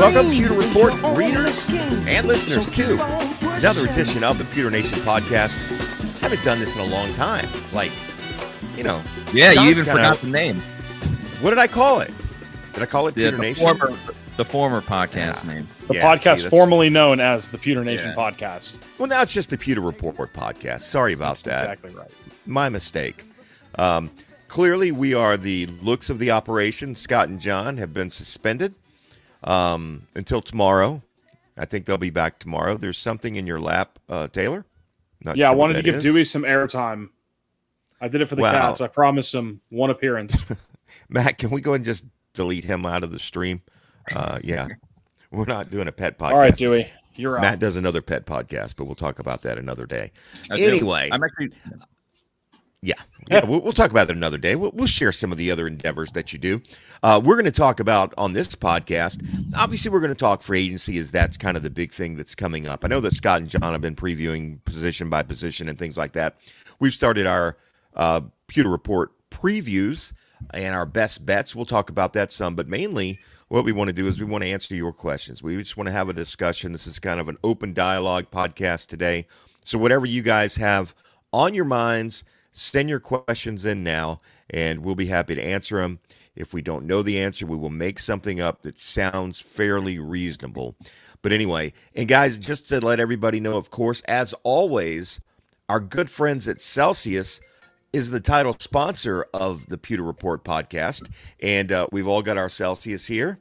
Welcome, Pewter Report readers and listeners, too. another edition of the Pewter Nation podcast. haven't done this in a long time. Like, you know. Yeah, John's you even kinda- forgot the name. What did I call it? Did I call it The, Pewter the Nation? former, the former podcast Yeah. name. The Yeah, podcast see, formerly known as the Pewter Nation Yeah. podcast. Well, now it's just the Pewter Report podcast. Sorry about That's that. exactly right. My mistake. Um, clearly, we are the looks of the operation. Scott and John have been suspended um, until tomorrow. I think they'll be back tomorrow. There's something in your lap, uh, Taylor. Not yeah, I sure what wanted to give is. Dewey some airtime. I did it for the Wow. cats. I promised him one appearance. Matt, can we go and just delete him out of the stream? Uh, yeah, we're not doing a pet podcast. All right, Dewey, you're out. Matt does another pet podcast, but we'll talk about that another day. I do. Anyway. I'm actually Yeah, yeah, we'll, we'll talk about it another day. We'll, we'll share some of the other endeavors that you do. Uh, we're going to talk about on this podcast. Obviously, we're going to talk free agency, as that's kind of the big thing that's coming up. I know that Scott and John have been previewing position by position and things like that. We've started our uh, Pewter Report previews and our best bets. We'll talk about that some, but mainly what we want to do is we want to answer your questions. We just want to have a discussion. This is kind of an open dialogue podcast today. So, whatever you guys have on your minds, send your questions in now, and we'll be happy to answer them. If we don't know the answer, we will make something up that sounds fairly reasonable. But anyway, and guys, just to let everybody know, of course, as always, our good friends at Celsius is the title sponsor of the Pewter Report podcast. And uh, we've all got our Celsius here,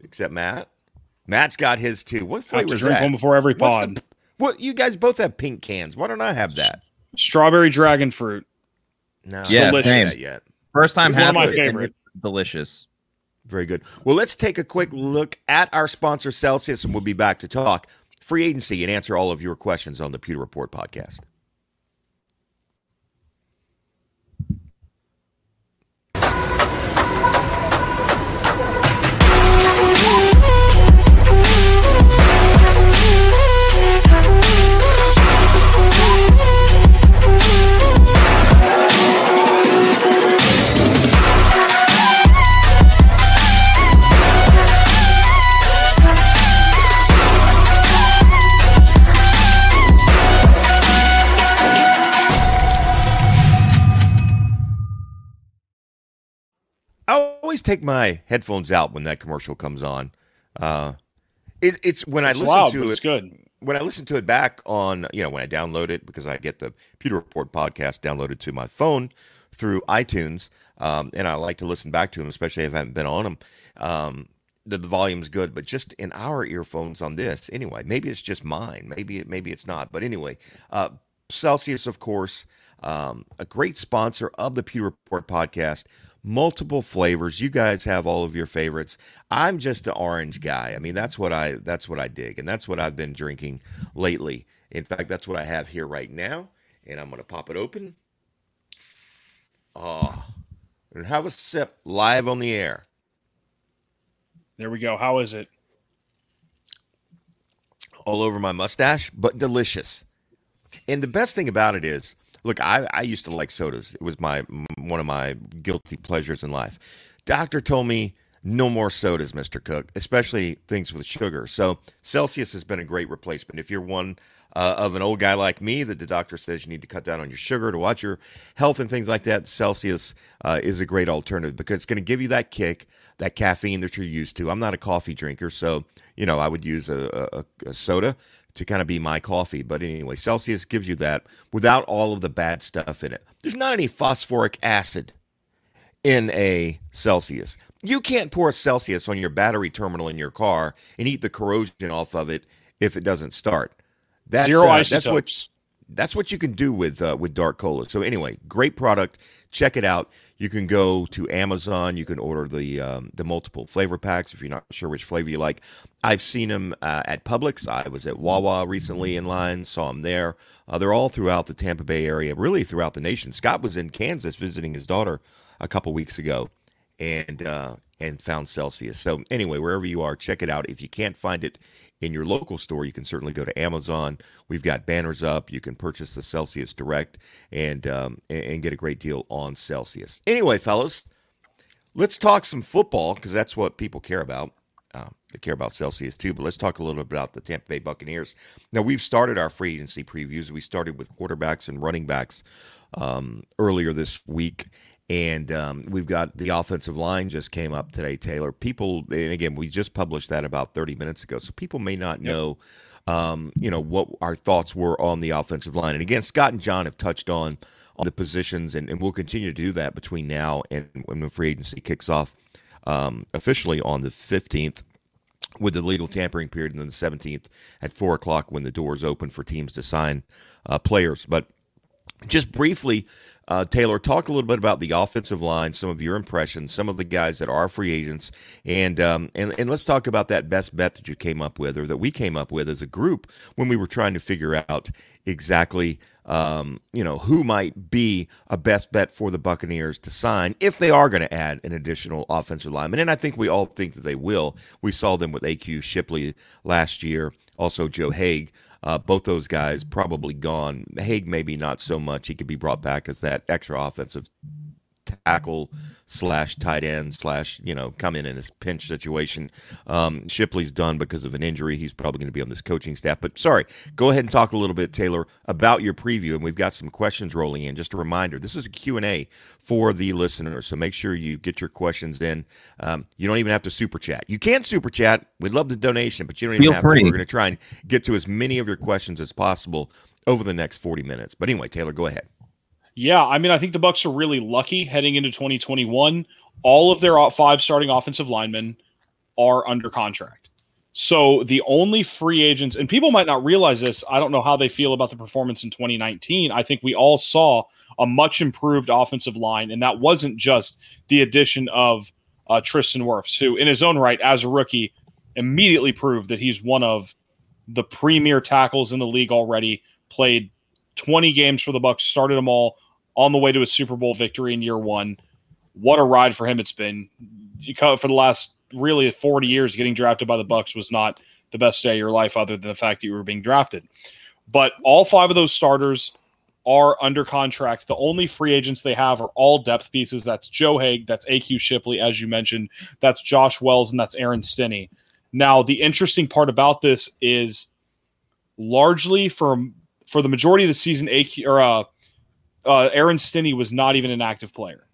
except Matt. Matt's got his too. What I have flavor to drink that? one before every pod. the- what you guys both have pink cans. Why don't I have that? Strawberry dragon fruit. No, Yeah, I haven't same. yet. first time It's one of having my it, favorite. Delicious. Very good. Well, let's take a quick look at our sponsor, Celsius, and we'll be back to talk free agency and answer all of your questions on the Pewter Report podcast. Always take my headphones out when that commercial comes on. Uh, it, it's when I It's listen loud, to it. it's good. when I listen to it back on, you know, when I download it because I get the Pewter Report podcast downloaded to my phone through iTunes, um, and I like to listen back to them, especially if I haven't been on them. Um, the, the volume's good, but just in our earphones on this, anyway. Maybe it's just mine. Maybe it, maybe it's not. But anyway, uh, Celsius, of course, um, a great sponsor of the Pewter Report podcast. Multiple flavors. You guys have all of your favorites. I'm just an orange guy. I mean, that's what I that's what I dig, and that's what I've been drinking lately. In fact, that's what I have here right now, and I'm gonna pop it open. Oh, and have a sip live on the air. There we go. How is it? all over my mustache, but delicious. And the best thing about it is, look, I, I used to like sodas. It was my one of my guilty pleasures in life. Doctor told me no more sodas, Mister Cook, especially things with sugar. So Celsius has been a great replacement. If you're one uh, of an old guy like me that the doctor says you need to cut down on your sugar to watch your health and things like that, Celsius uh, is a great alternative because it's going to give you that kick, that caffeine that you're used to. I'm not a coffee drinker, so you know I would use a, a, a soda to kind of be my coffee. But anyway, Celsius gives you that without all of the bad stuff in it. There's not any phosphoric acid in a Celsius. You can't pour Celsius on your battery terminal in your car and eat the corrosion off of it if it doesn't start. That's, Zero uh, isotopes. That's what that's what you can do with uh, with dark cola. So anyway, great product. Check it out. You can go to Amazon. You can order the um, the multiple flavor packs if you're not sure which flavor you like. I've seen them uh, at Publix. I was at Wawa recently in line. Saw them there. Uh, they're all throughout the Tampa Bay area, really throughout the nation. Scott was in Kansas visiting his daughter a couple weeks ago, and uh, and found Celsius. So anyway, wherever you are, check it out. If you can't find it in your local store, you can certainly go to Amazon. We've got banners up. You can purchase the Celsius Direct and um, and, get a great deal on Celsius. Anyway, fellas, let's talk some football because that's what people care about. Um, they care about Celsius too, but let's talk a little bit about the Tampa Bay Buccaneers. Now we've started our free agency previews. We started with quarterbacks and running backs um, earlier this week, and um, we've got the offensive line just came up today. Taylor, people, and again, we just published that about thirty minutes ago, so people may not Yep. know, um, you know, what our thoughts were on the offensive line. And again, Scott and John have touched on on the positions, and, and we'll continue to do that between now and when the free agency kicks off um, officially on the 15th with the legal tampering period, and then the 17th at 4 o'clock when the doors open for teams to sign uh, players. But just briefly, uh, Taylor, talk a little bit about the offensive line, some of your impressions, some of the guys that are free agents, and um, and and let's talk about that best bet that you came up with, or that we came up with as a group when we were trying to figure out exactly, um, you know, who might be a best bet for the Buccaneers to sign if they are going to add an additional offensive lineman, and I think we all think that they will. We saw them with AQ Shipley last year, also Joe Haeg. Uh, both those guys probably gone. Haeg maybe not so much. He could be brought back as that extra offensive tackle slash tight end slash you know come in in a pinch situation. Um, Shipley's done because of an injury. He's probably going to be on this coaching staff. But sorry, go ahead and talk a little bit, Taylor, about your preview. And we've got some questions rolling in. Just a reminder, this is a Q and A for the listeners, so make sure you get your questions in. Um, you don't even have to super chat. You can super chat. We'd love the donation, but you don't even Feel have free. to. We're going to try and get to as many of your questions as possible over the next 40 minutes. But anyway, Taylor, go ahead. Yeah, I mean, I think the Bucs are really lucky heading into 2021. All of their five starting offensive linemen are under contract. So the only free agents, and people might not realize this, I don't know how they feel about the performance in 2019. I think we all saw a much improved offensive line, and that wasn't just the addition of uh, Tristan Wirfs, who, in his own right, as a rookie, immediately proved that he's one of the premier tackles in the league already. Played 20 games for the Bucs, started them all on the way to a Super Bowl victory in year one. What a ride for him it's been. For the last really 40 years, getting drafted by the Bucs was not the best day of your life, other than the fact that you were being drafted. But all five of those starters are under contract. The only free agents they have are all depth pieces. That's Joe Haeg, that's AQ Shipley, as you mentioned, that's Josh Wells, and that's Aaron Stinnie. Now, the interesting part about this is largely for for the majority of the season, AQ or uh, uh, Aaron Stinnie was not even an active player.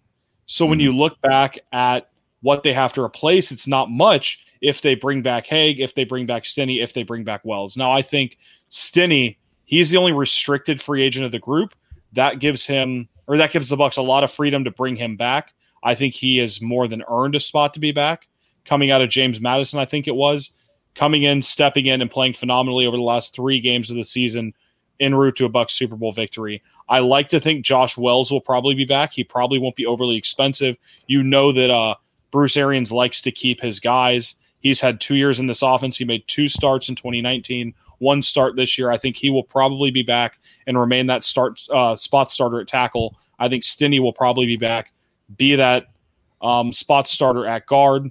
So when you look back at what they have to replace, it's not much if they bring back Haeg, if they bring back Stinnie, if they bring back Wells. Now, I think Stinnie, he's the only restricted free agent of the group. That gives him, or that gives the Bucs a lot of freedom to bring him back. I think he has more than earned a spot to be back. Coming out of James Madison, I think it was coming in, stepping in, and playing phenomenally over the last three games of the season en route to a Bucs Super Bowl victory. I like to think Josh Wells will probably be back. He probably won't be overly expensive. You know that uh, Bruce Arians likes to keep his guys. He's had two years in this offense. He made two starts in 2019, one start this year. I think he will probably be back and remain that start uh, spot starter at tackle. I think Stinnie will probably be back, be that um, spot starter at guard,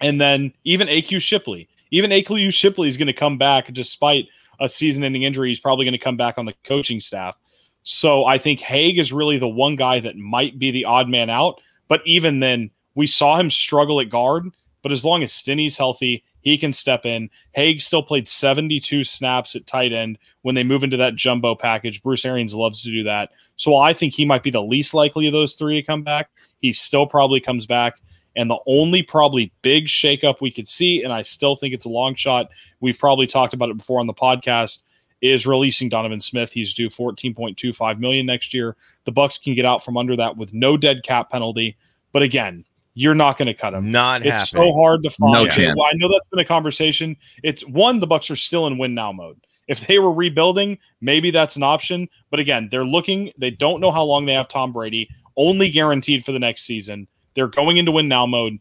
and then even AQ Shipley. Even AQ Shipley is going to come back despite a season-ending injury. He's probably going to come back on the coaching staff. So I think Haeg is really the one guy that might be the odd man out. But even then, we saw him struggle at guard. But as long as Stinnie's healthy, he can step in. Haeg still played 72 snaps at tight end when they move into that jumbo package. Bruce Arians loves to do that. So I think he might be the least likely of those three to come back. He still probably comes back. And the only probably big shakeup we could see, and I still think it's a long shot, we've probably talked about it before on the podcast, is releasing Donovan Smith. He's due 14.25 million next year. The Bucs can get out from under that with no dead cap penalty. But again, you're not going to cut him. Not It's happening. so hard to find. No Well. I know that's been a conversation. It's one, the Bucs are still in win now mode. If they were rebuilding, maybe that's an option. But again, they're looking, they don't know how long they have Tom Brady, only guaranteed for the next season. They're going into win now mode,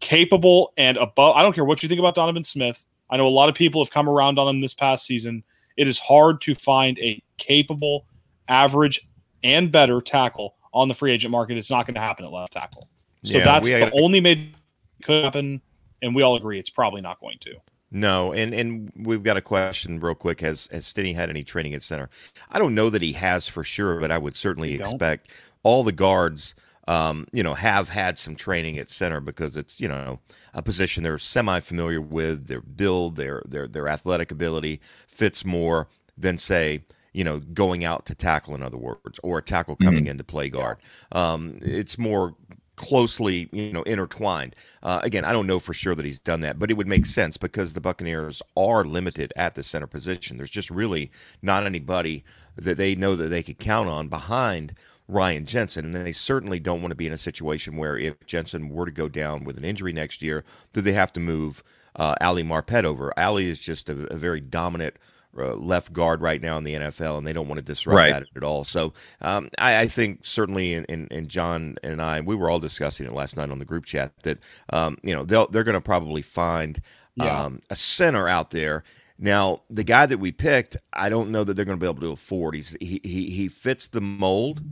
capable and above. I don't care what you think about Donovan Smith. I know a lot of people have come around on him this past season. It is hard to find a capable, average, and better tackle on the free agent market. It's not going to happen at left tackle. So Yeah, that's the only made could happen, and we all agree it's probably not going to. No, and and we've got a question real quick. Has has Stinnie had any training at center? I don't know that he has for sure, but I would certainly expect all the guards um, you know, have had some training at center because it's you know a position they're semi familiar with. Their build, their their their athletic ability fits more than say you know going out to tackle in other words or a tackle coming Mhm. in to play guard. Um, it's more closely you know intertwined. Uh, again, I don't know for sure that he's done that, but it would make sense because the Buccaneers are limited at the center position. There's just really not anybody that they know that they could count on behind Ryan Jensen, and they certainly don't want to be in a situation where if Jensen were to go down with an injury next year, do they have to move uh, Ali Marpet over. Ali is just a, a very dominant uh, left guard right now in the NFL, and they don't want to disrupt Right. that at all. So um, I, I think certainly, and in, in John and I, we were all discussing it last night on the group chat that um, you know they'll they're going to probably find Yeah. um, a center out there. Now, the guy that we picked, I don't know that they're going to be able to afford. He's he he, he fits the mold.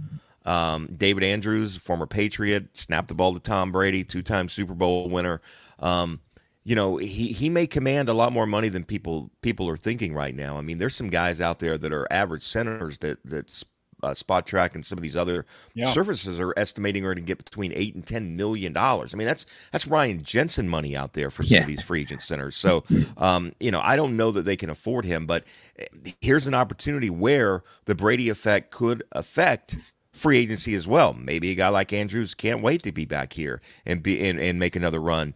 Um, David Andrews, former Patriot, snapped the ball to Tom Brady, two-time Super Bowl winner. Um, you know, he he may command a lot more money than people people are thinking right now. I mean, there's some guys out there that are average centers that that uh, Spotrac and some of these other Yeah. services are estimating are going to get between eight and ten million dollars. I mean, that's that's Ryan Jensen money out there for some Yeah. of these free agent centers. So, um, you know, I don't know that they can afford him, but eh, here's an opportunity where the Brady effect could affect free agency as well. Maybe a guy like Andrews can't wait to be back here and be and, and make another run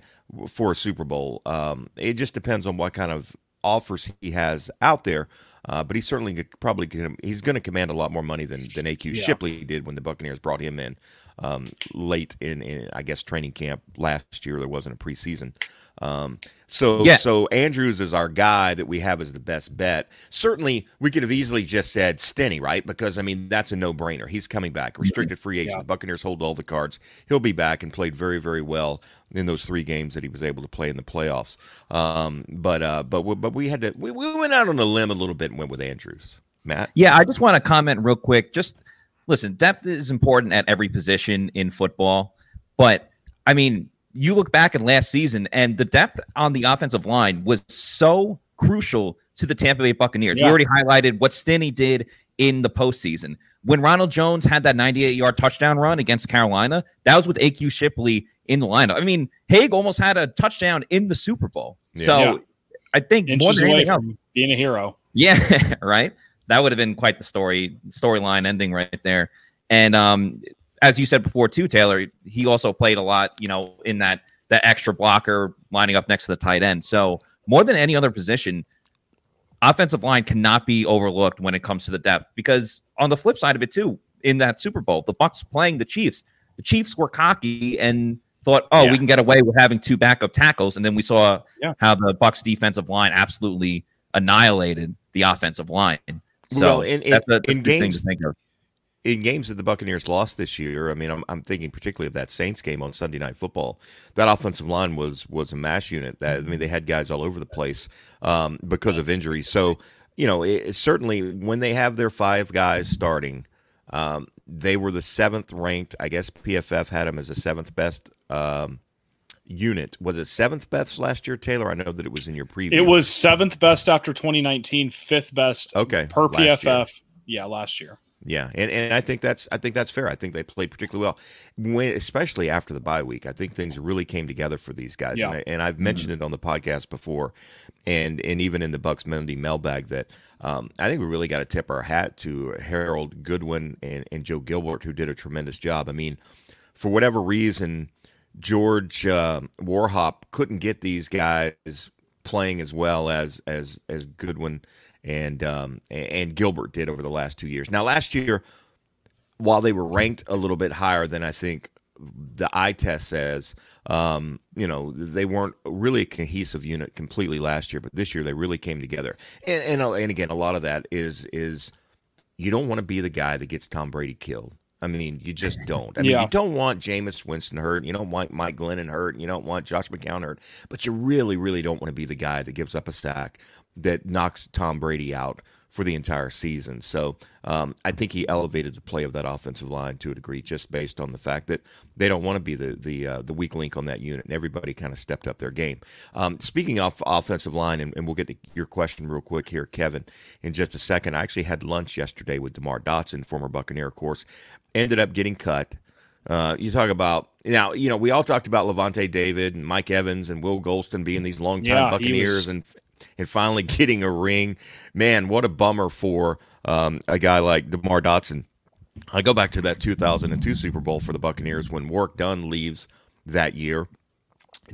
for a Super Bowl. Um, it just depends on what kind of offers he has out there. Uh, but he's certainly could- probably he's going to command a lot more money than than AQ Yeah. Shipley did when the Buccaneers brought him in um, late in, in I guess training camp last year. There wasn't a preseason. Um, so Yeah. so Andrews is our guy that we have as the best bet. Certainly, we could have easily just said Stinnie, right? Because I mean that's a no brainer. He's coming back, restricted free agent. Yeah. The Buccaneers hold all the cards. He'll be back and played very very well in those three games that he was able to play in the playoffs. Um, but uh, but we- but we had to we, we went out on a limb a little bit and went with Andrews. Matt, Yeah, I just want to comment real quick. Just listen, depth is important at every position in football. But I mean, you look back at last season, and the depth on the offensive line was so crucial to the Tampa Bay Buccaneers. We Yeah. already highlighted what Stinnie did in the postseason. When Ronald Jones had that 98 yard touchdown run against Carolina, that was with AQ Shipley in the lineup. I mean, Haeg almost had a touchdown in the Super Bowl. Yeah. So Yeah. I think more Inches than anything else, from being a hero. yeah, right. That would have been quite the story storyline ending right there. And um, as you said before too, Taylor, he also played a lot, you know, in that that extra blocker lining up next to the tight end. So more than any other position, offensive line cannot be overlooked when it comes to the depth. Because on the flip side of it too, in that Super Bowl, the Bucs playing the Chiefs, the Chiefs were cocky and thought, oh, Yeah. we can get away with having two backup tackles, and then we saw Yeah. how the Bucs defensive line absolutely annihilated the offensive line. So Well, in- in- a, in games- to think of. in games that the Buccaneers lost this year, I mean, I'm, I'm thinking particularly of that Saints game on Sunday Night Football. That offensive line was was a mash unit. That I mean, they had guys all over the place um, because of injuries. So, you know, it, it certainly when they have their five guys starting, um, they were the seventh ranked. I guess PFF had them as the seventh best um, unit. Was it seventh best last year, Taylor? I know that it was in your preview. It was seventh best after 2019, fifth best okay per last year. PFF. Yeah, last year. Yeah, and, and I think that's I think that's fair. I think they played particularly well, when, especially after the bye week. I think things really came together for these guys, Yeah. and, I, and I've mentioned it on the podcast before, and and even in the Bucs Monday mailbag that um, I think we really got to tip our hat to Harold Goodwin and, and Joe Gilbert who did a tremendous job. I mean, for whatever reason, George uh, Warhop couldn't get these guys playing as well as as as Goodwin and um, and Gilbert did over the last two years. Now, last year, while they were ranked a little bit higher than I think the eye test says, um, you know, they weren't really a cohesive unit completely last year, but this year they really came together. And and, and again, a lot of that is is you don't want to be the guy that gets Tom Brady killed. I mean, you just don't. I mean, Yeah. you don't want Jameis Winston hurt. You don't want Mike Glennon hurt. You don't want Josh McCown hurt. But you really, really don't want to be the guy that gives up a sack that knocks Tom Brady out for the entire season. So um, I think he elevated the play of that offensive line to a degree, just based on the fact that they don't want to be the the uh, the weak link on that unit, and everybody kind of stepped up their game. Um, speaking of offensive line, and, and we'll get to your question real quick here, Kevin, in just a second. I actually had lunch yesterday with Demar Dotson, former Buccaneer, of course, ended up getting cut Uh, you talk about now, you know, we all talked about Lavonte David and Mike Evans and Will Gholston being these longtime Yeah, Buccaneers was- and and finally getting a ring. Man, what a bummer for um, a guy like DeMar Dotson. I go back to that 2002 Super Bowl for the Buccaneers when Warrick Dunn leaves that year.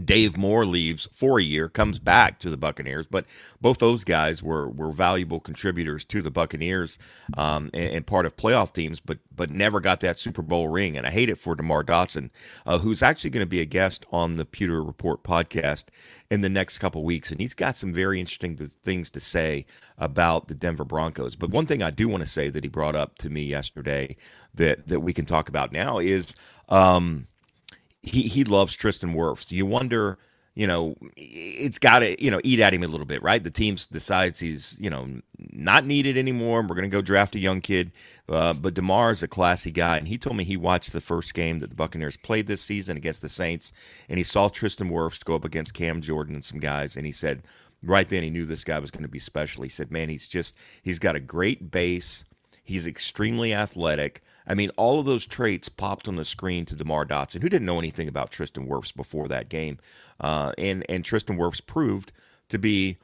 Dave Moore leaves for a year, comes back to the Buccaneers, but both those guys were were valuable contributors to the Buccaneers um, and, and part of playoff teams, but but never got that Super Bowl ring. And I hate it for Demar Dotson, uh, who's actually going to be a guest on the Pewter Report podcast in the next couple weeks, and he's got some very interesting th- things to say about the Denver Broncos. But one thing I do want to say that he brought up to me yesterday that that we can talk about now is. Um, he he loves Tristan Wirfs. You wonder, you know, it's got to you know eat at him a little bit, right? The team decides he's you know not needed anymore, and we're going to go draft a young kid. Uh, but Demar is a classy guy, and he told me he watched the first game that the Buccaneers played this season against the Saints, and he saw Tristan Wirfs go up against Cam Jordan and some guys, and he said right then he knew this guy was going to be special. He said, "Man, he's just he's got a great base." He's extremely athletic. I mean, all of those traits popped on the screen to DeMar Dotson, who didn't know anything about Tristan Wirfs before that game. Uh, and, and Tristan Wirfs proved to be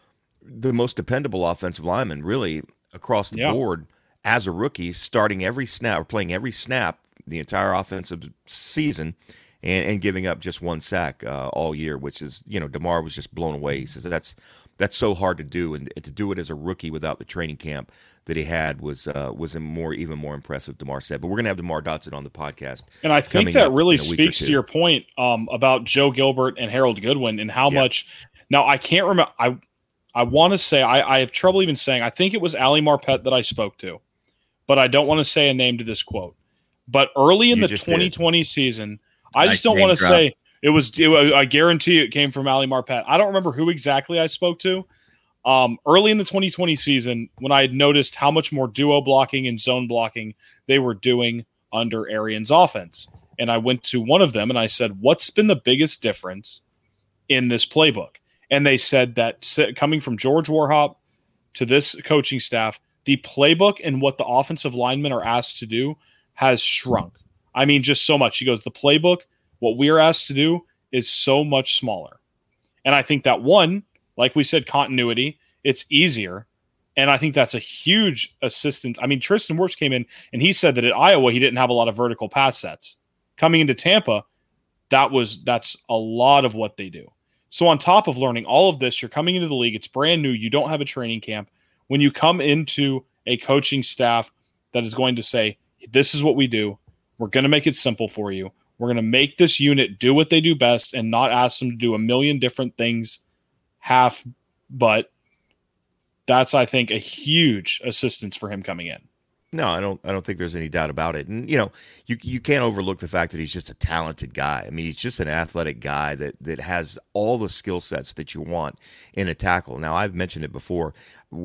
the most dependable offensive lineman, really, across the Yeah. board as a rookie, starting every snap or playing every snap the entire offensive season and, and giving up just one sack uh, all year, which is, you know, DeMar was just blown away. He says that's that's so hard to do, and, to do it as a rookie without the training camp that he had was uh, was a more even more impressive. Demar said, but we're gonna have Demar Dotson on the podcast. And I think that really in a week or speaks to your point um, about Joe Gilbert and Harold Goodwin and how Yeah. much. Now I can't remember. I I want to say I, I have trouble even saying. I think it was Ali Marpet that I spoke to, but I don't want to say a name to this quote. But early in You the just did. 2020 season, I Nice just don't want to say it was. I guarantee it came from Ali Marpet. I don't remember who exactly I spoke to. Um, early in the 2020 season, when I had noticed how much more duo blocking and zone blocking they were doing under Arian's offense. And I went to one of them and I said, What's been the biggest difference in this playbook? And they said that coming from George Warhop to this coaching staff, the playbook and what the offensive linemen are asked to do has shrunk. I mean, just so much. He goes, The playbook, what we are asked to do is so much smaller. And I think that one, like we said, continuity, it's easier. And I think that's a huge assistance. I mean, Tristan Wirfs came in and he said that at Iowa he didn't have a lot of vertical pass sets. Coming into Tampa, that was that's a lot of what they do. So on top of learning all of this, you're coming into the league, it's brand new, you don't have a training camp. When you come into a coaching staff that is going to say, This is what we do, we're going to make it simple for you. We're going to make this unit do what they do best and not ask them to do a million different things half but that's I think a huge assistance for him coming in. No, I don't. I don't think there's any doubt about it. And you know, you you can't overlook the fact that he's just a talented guy. I mean, he's just an athletic guy that that has all the skill sets that you want in a tackle. Now, I've mentioned it before.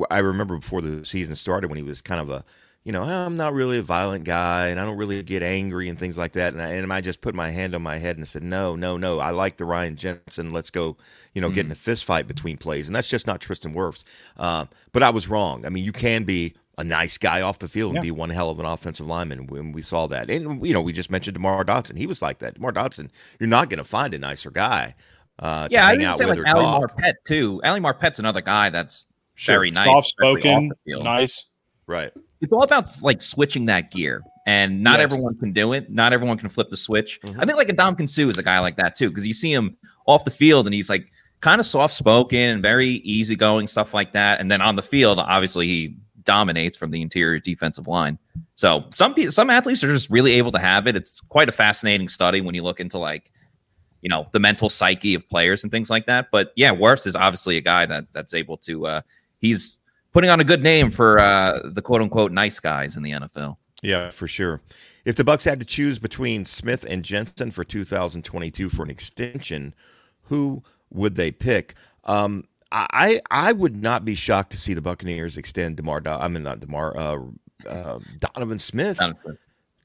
I remember before the season started when he was kind of a, you know, I'm not really a violent guy and I don't really get angry and things like that. And I, and I just put my hand on my head and said, no, no, no. I like the Ryan Jensen. Let's go, you know, get in a fist fight between plays. And that's just not Tristan Wirfs. Uh, but I was wrong. I mean, you can be a nice guy off the field and Yeah. be one hell of an offensive lineman when we saw that. And you know, we just mentioned Demar Dotson. He was like that. Demar Dotson, you're not going to find a nicer guy. Uh, to Yeah, I hang would out say like or Ali. Marpet too. Ali Marpet's another guy that's Sure. very nice. Soft especially off spoken, nice. Right. It's all about like switching that gear, and not Yes. everyone can do it. Not everyone can flip the switch. Mhm. I think like a Dom Sue is a guy like that too, because you see him off the field and he's like kind of soft spoken and very easygoing stuff like that. And then on the field, obviously he dominates from the interior defensive line. So some people, some athletes are just really able to have it. It's quite a fascinating study when you look into like you know the mental psyche of players and things like that. But yeah, Wirfs is obviously a guy that that's able to. uh He's putting on a good name for uh the quote unquote nice guys in the NFL. Yeah, for sure. If the Bucs had to choose between Smith and Jensen for 2022 for an extension, who would they pick? Um, I I would not be shocked to see the Buccaneers extend Demar. I mean, not Demar. Uh, uh, Donovan Smith.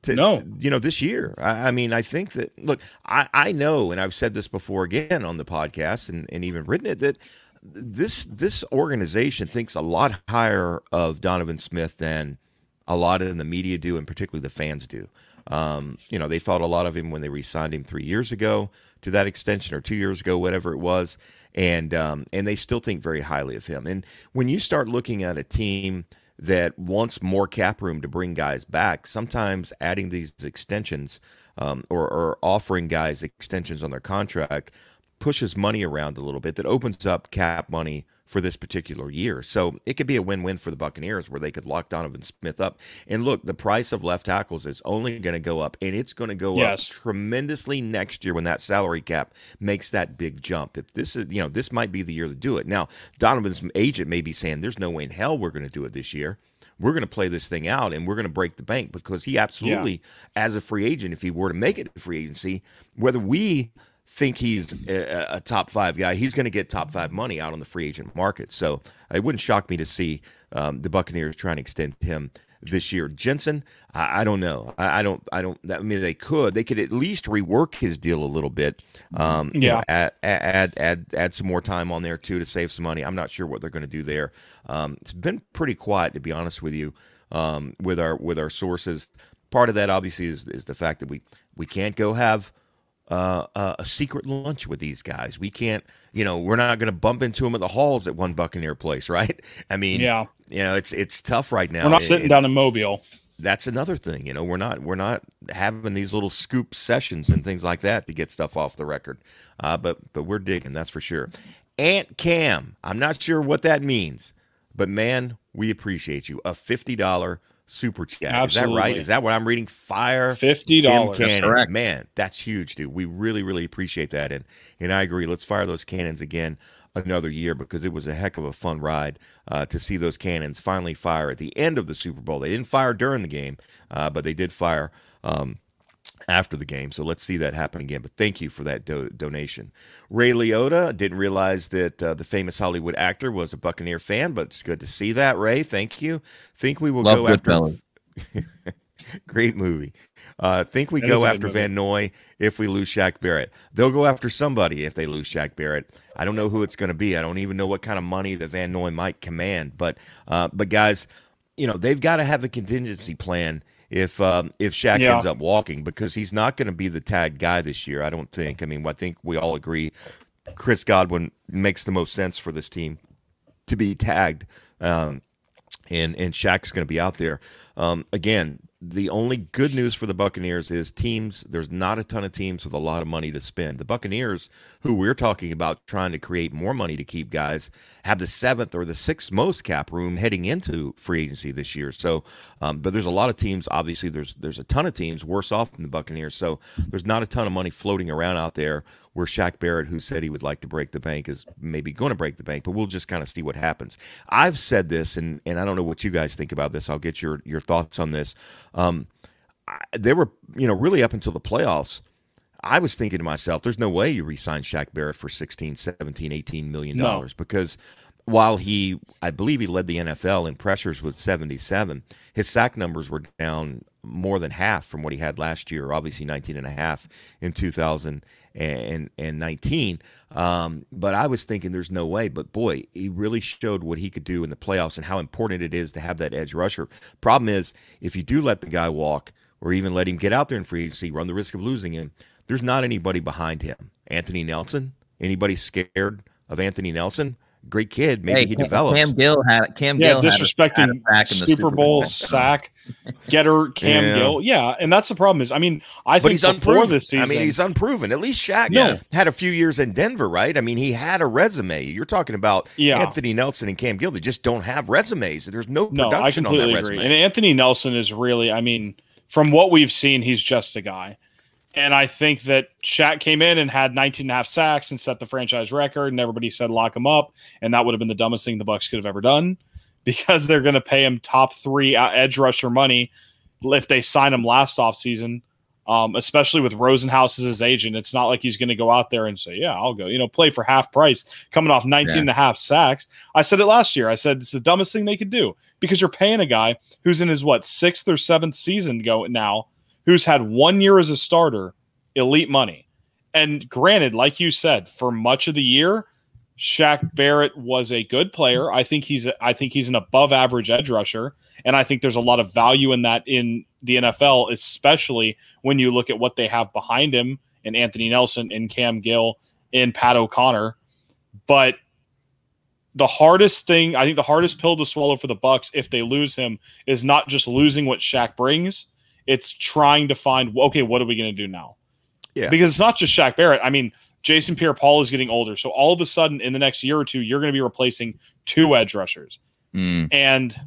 to, No. to- you know, this year. I, I mean, I think that look, I, I know, and I've said this before again on the podcast and, and even written it that this this organization thinks a lot higher of Donovan Smith than a lot of the media do, and particularly the fans do. Um, you know, they thought a lot of him when they re-signed him three years ago to that extension, or two years ago, whatever it was, and um, and they still think very highly of him. And when you start looking at a team that wants more cap room to bring guys back, sometimes adding these extensions um, or, or offering guys extensions on their contract pushes money around a little bit that opens up cap money for this particular year. So it could be a win-win for the Buccaneers where they could lock Donovan Smith up. And look, the price of left tackles is only going to go up and it's going to go yes. up tremendously next year when that salary cap makes that big jump. If this is, you know, this might be the year to do it. Now, Donovan's agent may be saying there's no way in hell we're going to do it this year we're going to play this thing out and we're going to break the bank because he absolutely, yeah. as a free agent, if he were to make it a free agency, whether we think he's a, a, top five guy, he's going to get top five money out on the free agent market. So it wouldn't shock me to see um, the Buccaneers trying to extend him this year. Jensen, I, I don't know. I, I, don't. I don't. I mean, they could. They could at least rework his deal a little bit. Um, yeah. You know, add, add add add some more time on there too to save some money. I'm not sure what they're going to do there. Um, it's been pretty quiet to be honest with you. Um, with our with our sources, part of that obviously is is the fact that we we can't go have uh, uh, a secret lunch with these guys. We can't, you know, we're not going to bump into them at the halls at one Buccaneer place, right? I mean, yeah, you know, it's it's tough right now. We're not sitting it, down in Mobile. That's another thing, you know. We're not we're not having these little scoop sessions and things like that to get stuff off the record. Uh, but but we're digging, that's for sure. Aunt Cam, I'm not sure what that means, but man, we appreciate you. A fifty dollar super chat. Absolutely. Is that right? Is that what I'm reading? Fire fifty dollars. Cannons. Man, that's huge, dude. We really, really appreciate that. And and I agree. Let's fire those cannons again another year because it was a heck of a fun ride uh, to see those cannons finally fire at the end of the Super Bowl. They didn't fire during the game, uh, but they did fire. Um, after the game. So let's see that happen again. But thank you for that do- donation. Ray Liotta didn't realize that uh, the famous Hollywood actor was a Buccaneer fan, but it's good to see that. Ray, thank you. Think we will Love go after. Great movie. Uh, think we that go after Van Noy if we lose Shaq Barrett. They'll go after somebody if they lose Shaq Barrett. I don't know who it's going to be. I don't even know what kind of money that Van Noy might command. But uh, but guys, you know they've got to have a contingency plan if um, if Shaq yeah. ends up walking because he's not going to be the tag guy this year. I don't think. I mean, I think we all agree Chris Godwin makes the most sense for this team to be tagged, um, and and Shaq's going to be out there um, again the only good news for the Buccaneers is teams. There's not a ton of teams with a lot of money to spend. The Buccaneers, who we're talking about trying to create more money to keep guys, have the seventh or the sixth most cap room heading into free agency this year. So, um, but there's a lot of teams. Obviously, there's there's a ton of teams worse off than the Buccaneers. So there's not a ton of money floating around out there where Shaq Barrett, who said he would like to break the bank, is maybe going to break the bank, but we'll just kind of see what happens. I've said this, and, and I don't know what you guys think about this. I'll get your, your thoughts on this. Um, I, they were, you know, really up until the playoffs. I was thinking to myself, there's no way you resign Shaq Barrett for 16, 17, 18 million dollars no. because while he, I believe he led the NFL in pressures with 77, his sack numbers were down more than half from what he had last year, obviously 19 and a half in 2019. Um, but I was thinking there's no way. But boy, he really showed what he could do in the playoffs and how important it is to have that edge rusher. Problem is, if you do let the guy walk or even let him get out there in free agency, run the risk of losing him, there's not anybody behind him. Anthony Nelson, anybody scared of Anthony Nelson? Great kid. Maybe hey, he develops. Cam Gill had Cam yeah, Gill disrespecting had a, Super, Super Bowl, Bowl sack getter Cam yeah. Gill. Yeah, and that's the problem. Is I mean, I but think he's before unproven. this season, I mean, he's unproven. At least Shaq no. had a few years in Denver, right? I mean, he had a resume. You're talking about yeah. Anthony Nelson and Cam Gill. They just don't have resumes. There's no production no, I completely on that agree. resume. And Anthony Nelson is really, I mean, from what we've seen, he's just a guy. And I think that Shaq came in and had 19 and a half sacks and set the franchise record, and everybody said lock him up. And that would have been the dumbest thing the Bucs could have ever done because they're going to pay him top three edge rusher money if they sign him last offseason, um, especially with Rosenhaus as his agent. It's not like he's going to go out there and say, Yeah, I'll go, you know, play for half price coming off 19 yeah. and a half sacks. I said it last year. I said it's the dumbest thing they could do because you're paying a guy who's in his what sixth or seventh season go now who's had one year as a starter, elite money. And granted, like you said, for much of the year, Shaq Barrett was a good player. I think he's I think he's an above average edge rusher, and I think there's a lot of value in that in the NFL, especially when you look at what they have behind him in Anthony Nelson, in Cam Gill, in Pat O'Connor. But the hardest thing, I think the hardest pill to swallow for the Bucs if they lose him is not just losing what Shaq brings, it's trying to find okay, what are we going to do now? Yeah. Because it's not just Shaq Barrett. I mean, Jason Pierre Paul is getting older. So all of a sudden in the next year or two, you're going to be replacing two edge rushers. Mm. And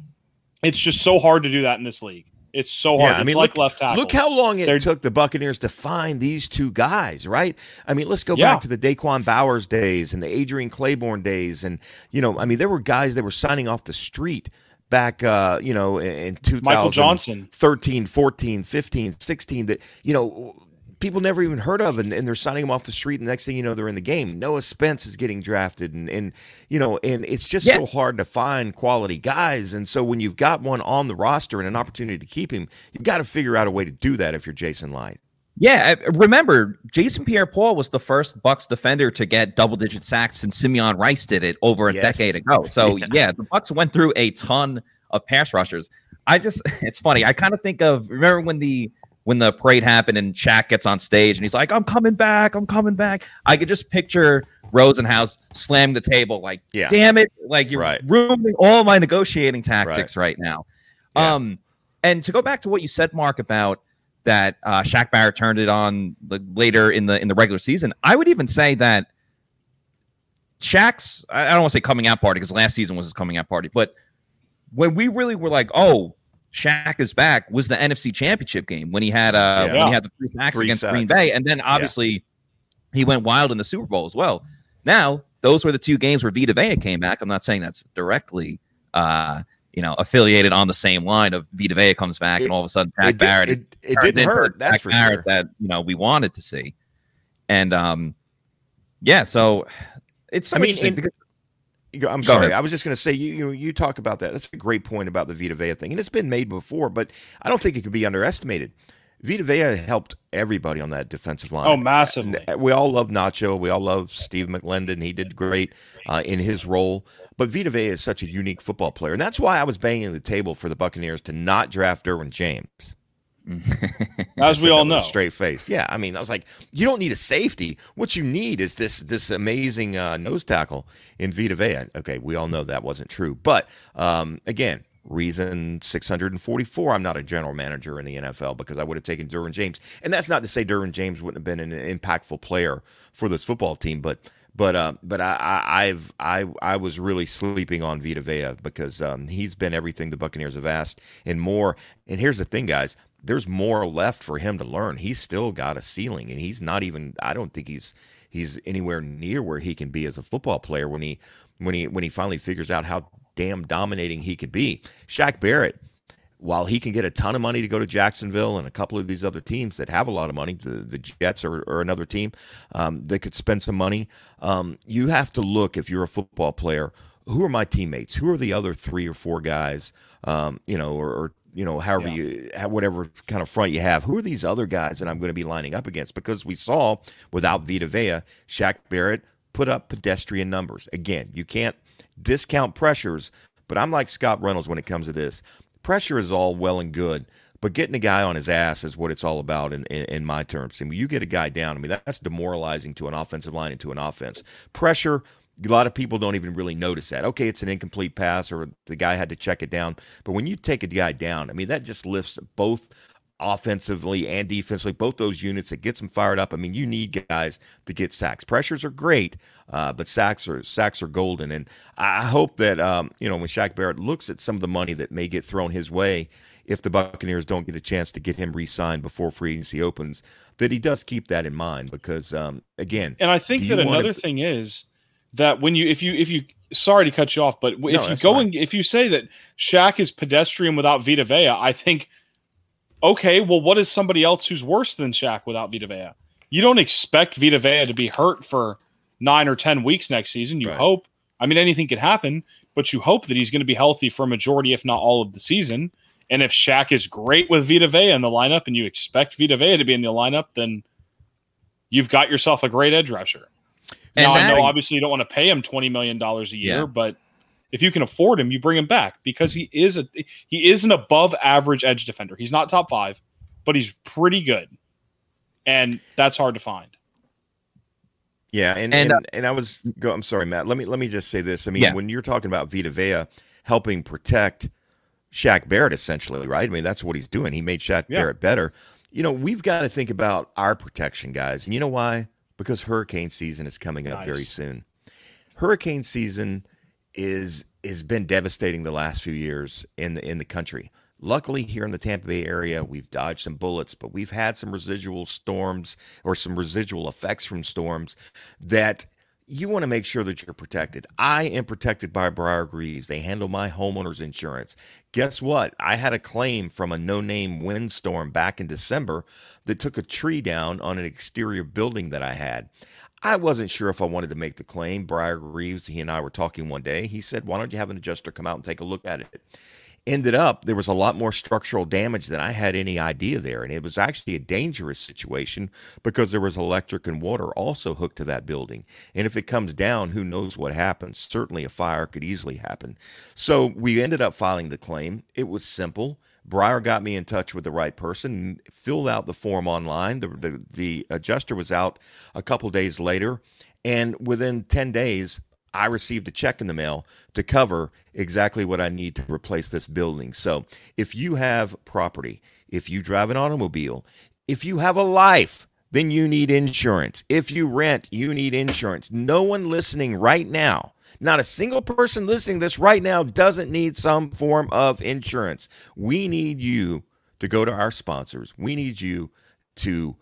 it's just so hard to do that in this league. It's so hard. Yeah, I it's mean, like look- left tackle. Look how long it They're- took the Buccaneers to find these two guys, right? I mean, let's go Yeah. back to the Daquan Bowers days and the Adrian Clayborn days. And, you know, I mean, there were guys that were signing off the street back, uh, you know, in in 2000. Michael Johnson. 13, 14, 15, 16 that, you know, people never even heard of and, and they're signing them off the street. And the next thing you know, they're in the game. Noah Spence is getting drafted and, and you know, and it's just Yeah. so hard to find quality guys. And so when you've got one on the roster and an opportunity to keep him, you've got to figure out a way to do that if you're Jason Licht. Yeah, remember Jason Pierre-Paul was the first Bucs defender to get double-digit sacks, and Simeon Rice did it over a Yes. decade ago. So Yeah. yeah. the Bucs went through a ton of pass rushers. I just, it's funny. I kind of think of remember when the when the parade happened and Shaq gets on stage and he's like, "I'm coming back, I'm coming back." I could just picture Rosenhaus slam the table like, Yeah. "Damn it!" Like you're Right. ruining all my negotiating tactics right, now. Yeah. Um, and to go back to what you said, Mark, about that uh, Shaq Barrett turned it on the, later in the in the regular season. I would even say that Shaq's I don't want to say coming out party because last season was his coming out party, but when we really were like, oh, Shaq is back, was the NFC Championship game when he had uh Yeah. when he had the three sacks Three against sacks. Green Bay, and then obviously he went wild in the Super Bowl as well. Now those were the two games where Vita Vea came back. I'm not saying that's directly. Uh, you know, affiliated on the same line of Vita Vea comes back, It- and all of a sudden, It, Jack Did, it, it didn't hurt. That's Jack for Barrett sure. that you know we wanted to see, and um, yeah. So it's so I mean, and- because I'm sorry. ahead. I was just going to say you, you you talk about that. That's a great point about the Vita Vea thing, and it's been made before, but I don't think it could be underestimated. Vita Vea helped everybody on that defensive line. Oh, massively. We all love Nacho. We all love Steve McLendon. He did great uh, in his role. But Vita Vea is such a unique football player, and that's why I was banging the table for the Buccaneers to not draft Derwin James. As we all that with a know. straight face. Yeah, I mean, I was like, you don't need a safety. What you need is this this amazing uh, nose tackle in Vita Vea. Okay, we all know that wasn't true, but um, again, reason 644. I'm not a general manager in the NFL because I would have taken Derwin James, and that's not to say Derwin James wouldn't have been an impactful player for this football team, but. But uh, but I, I I've I I was really sleeping on Vita Vea because um, he's been everything the Buccaneers have asked and more. And here's the thing, guys: there's more left for him to learn. He's still got a ceiling, and he's not even. I don't think he's he's anywhere near where he can be as a football player when he when he when he finally figures out how damn dominating he could be. Shaq Barrett, while he can get a ton of money to go to Jacksonville and a couple of these other teams that have a lot of money, the, the Jets or, or another team, um, they could spend some money. Um, you have to look if you're a football player. Who are my teammates? Who are the other three or four guys? Um, you know, or, or you know, however Yeah. you, whatever kind of front you have. Who are these other guys that I'm going to be lining up against? Because we saw without Vita Vea, Shaq Barrett put up pedestrian numbers. Again, you can't discount pressures, but I'm like Scott Reynolds when it comes to this. Pressure is all well and good, but getting a guy on his ass is what it's all about in, in, in my terms. I mean, you get a guy down, I mean, that's demoralizing to an offensive line and to an offense. Pressure, a lot of people don't even really notice that. Okay, it's an incomplete pass or the guy had to check it down. But when you take a guy down, I mean, that just lifts both offensively and defensively, both those units. It gets them fired up. I mean, you need guys to get sacks. Pressures are great, uh, but sacks are sacks are golden. And I hope that um, you know when Shaq Barrett looks at some of the money that may get thrown his way, if the Buccaneers don't get a chance to get him re-signed before free agency opens, that he does keep that in mind because um, again, And I think that another thing is that when you if you if you sorry to cut you off, but if No, you go fine. and if you say that Shaq is pedestrian without Vita Vea, I think okay, well, what is somebody else who's worse than Shaq without Vita Vea? You don't expect Vita Vea to be hurt for nine or ten weeks next season. You Right. hope. I mean, anything could happen, but you hope that he's going to be healthy for a majority, if not all, of the season. And if Shaq is great with Vita Vea in the lineup, and you expect Vita Vea to be in the lineup, then you've got yourself a great edge rusher. Now I know obviously you don't want to pay him twenty million dollars a year, Yeah. but if you can afford him, you bring him back because he is a he is an above average edge defender. He's not top five, but he's pretty good, and that's hard to find. Yeah, and And, and, uh, and, I was go. I'm sorry, Matt. Let me let me just say this. I mean, Yeah. when you're talking about Vita Vea helping protect Shaq Barrett, essentially, right? I mean, that's what he's doing. He made Shaq Yeah. Barrett better. You know, we've got to think about our protection, guys. And you know why? Because hurricane season is coming up very soon. Hurricane season is has been devastating the last few years in the in the country. Luckily, here in the Tampa Bay area, we've dodged some bullets, but we've had some residual storms or some residual effects from storms that you want to make sure that you're protected. I am protected by Briar Greaves. They handle my homeowner's insurance. Guess what? I had a claim from a no name windstorm back in December that took a tree down on an exterior building that I had. I wasn't sure if I wanted to make the claim. Briar Greaves, he and I were talking one day. He said, Why don't you have an adjuster come out and take a look at it? ended up there was a lot more structural damage than I had any idea there. And it was actually a dangerous situation because there was electric and water also hooked to that building. And if it comes down, who knows what happens? Certainly a fire could easily happen. So we ended up filing the claim. It was simple. Briar got me in touch with the right person, filled out the form online. The, the, the adjuster was out a couple days later. And within 10 days, I received a check in the mail to cover exactly what I need to replace this building. So if you have property, if you drive an automobile, if you have a life, then you need insurance. If you rent, you need insurance. No one listening right now, not a single person listening this right now doesn't need some form of insurance. We need you to go to our sponsors. We need you to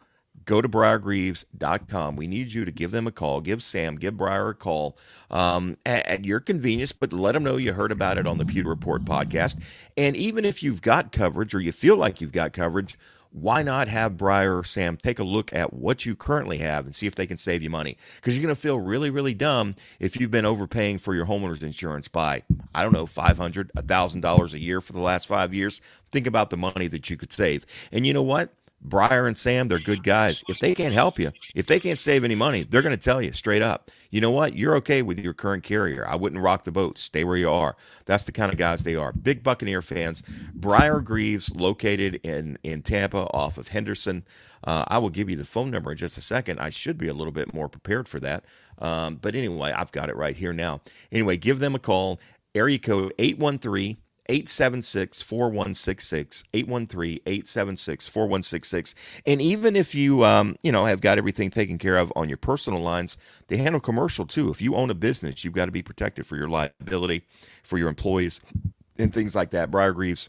go to briargreaves.com. We need you to give them a call. Give Sam, give Briar a call um, at, at your convenience, but let them know you heard about it on the Pewter Report podcast. And even if you've got coverage or you feel like you've got coverage, why not have Briar or Sam take a look at what you currently have and see if they can save you money? Because you're going to feel really, really dumb if you've been overpaying for your homeowner's insurance by, I don't know, $500, $1,000 a year for the last five years. Think about the money that you could save. And you know what? Briar and Sam, they're good guys. If they can't help you, if they can't save any money, they're going to tell you straight up, you know what? You're okay with your current carrier. I wouldn't rock the boat. Stay where you are. That's the kind of guys they are. Big Buccaneer fans. Briar Greaves, located in, in Tampa off of Henderson. Uh, I will give you the phone number in just a second. I should be a little bit more prepared for that. Um, but anyway, I've got it right here now. Anyway, give them a call. Area code 813- 876 4166 813 876 4166 and even if you um you know have got everything taken care of on your personal lines they handle commercial too. If you own a business you've got to be protected for your liability for your employees and things like that. Briar greaves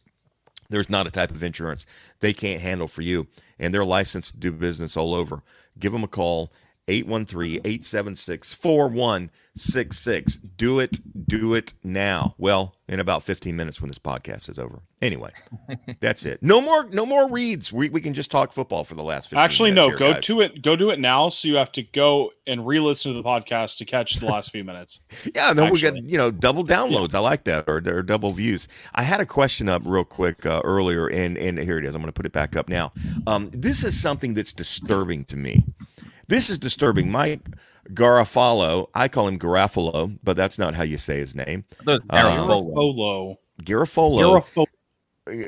there's not a type of insurance they can't handle for you and they're licensed to do business all over. Give them a call 813-876-4166 do it do it now well in about 15 minutes when this podcast is over anyway that's it no more no more reads we, we can just talk football for the last 15 Actually, minutes no. here, Go guys. to it. Go do it now. So you have to go and re-listen to the podcast to catch the last few minutes. Yeah, and then we got actually. you know double downloads. I like that, or, or double views. I had a question up real quick uh, earlier, and and here it is. I'm going to put it back up now. Um, this is something that's disturbing to me. This is disturbing. Mike Garafalo, I call him Garafalo, but that's not how you say his name. Those Uh, Garofolo. Garofolo. Garafolo. Garofolo.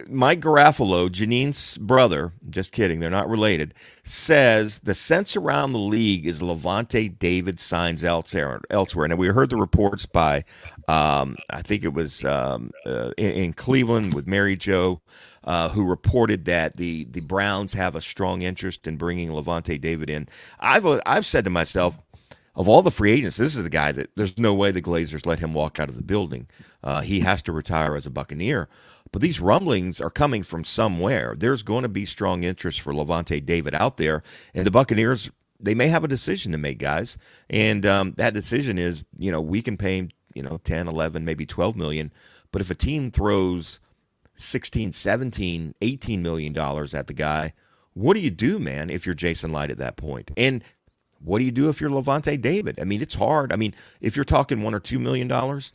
Mike Garafolo, Janeane's brother, just kidding, they're not related, says the sense around the league is Lavonte David signs elsewhere. Elsewhere, and we heard the reports by, um, I think it was um, uh, in, in Cleveland with Mary Jo, uh, who reported that the the Browns have a strong interest in bringing Lavonte David in. I've uh, I've said to myself, of all the free agents, this is the guy that there's no way the Glazers let him walk out of the building. Uh, he has to retire as a Buccaneer. But these rumblings are coming from somewhere. There's going to be strong interest for Lavonte David out there, and the Buccaneers they may have a decision to make, guys. And um, that decision is, you know, we can pay him, you know, 10, 11, maybe 12 million. But if a team throws 16, 17, 18 million dollars at the guy, what do you do, man, if you're Jason Licht at that point? And what do you do if you're Lavonte David? I mean, it's hard. I mean, if you're talking one or two million dollars,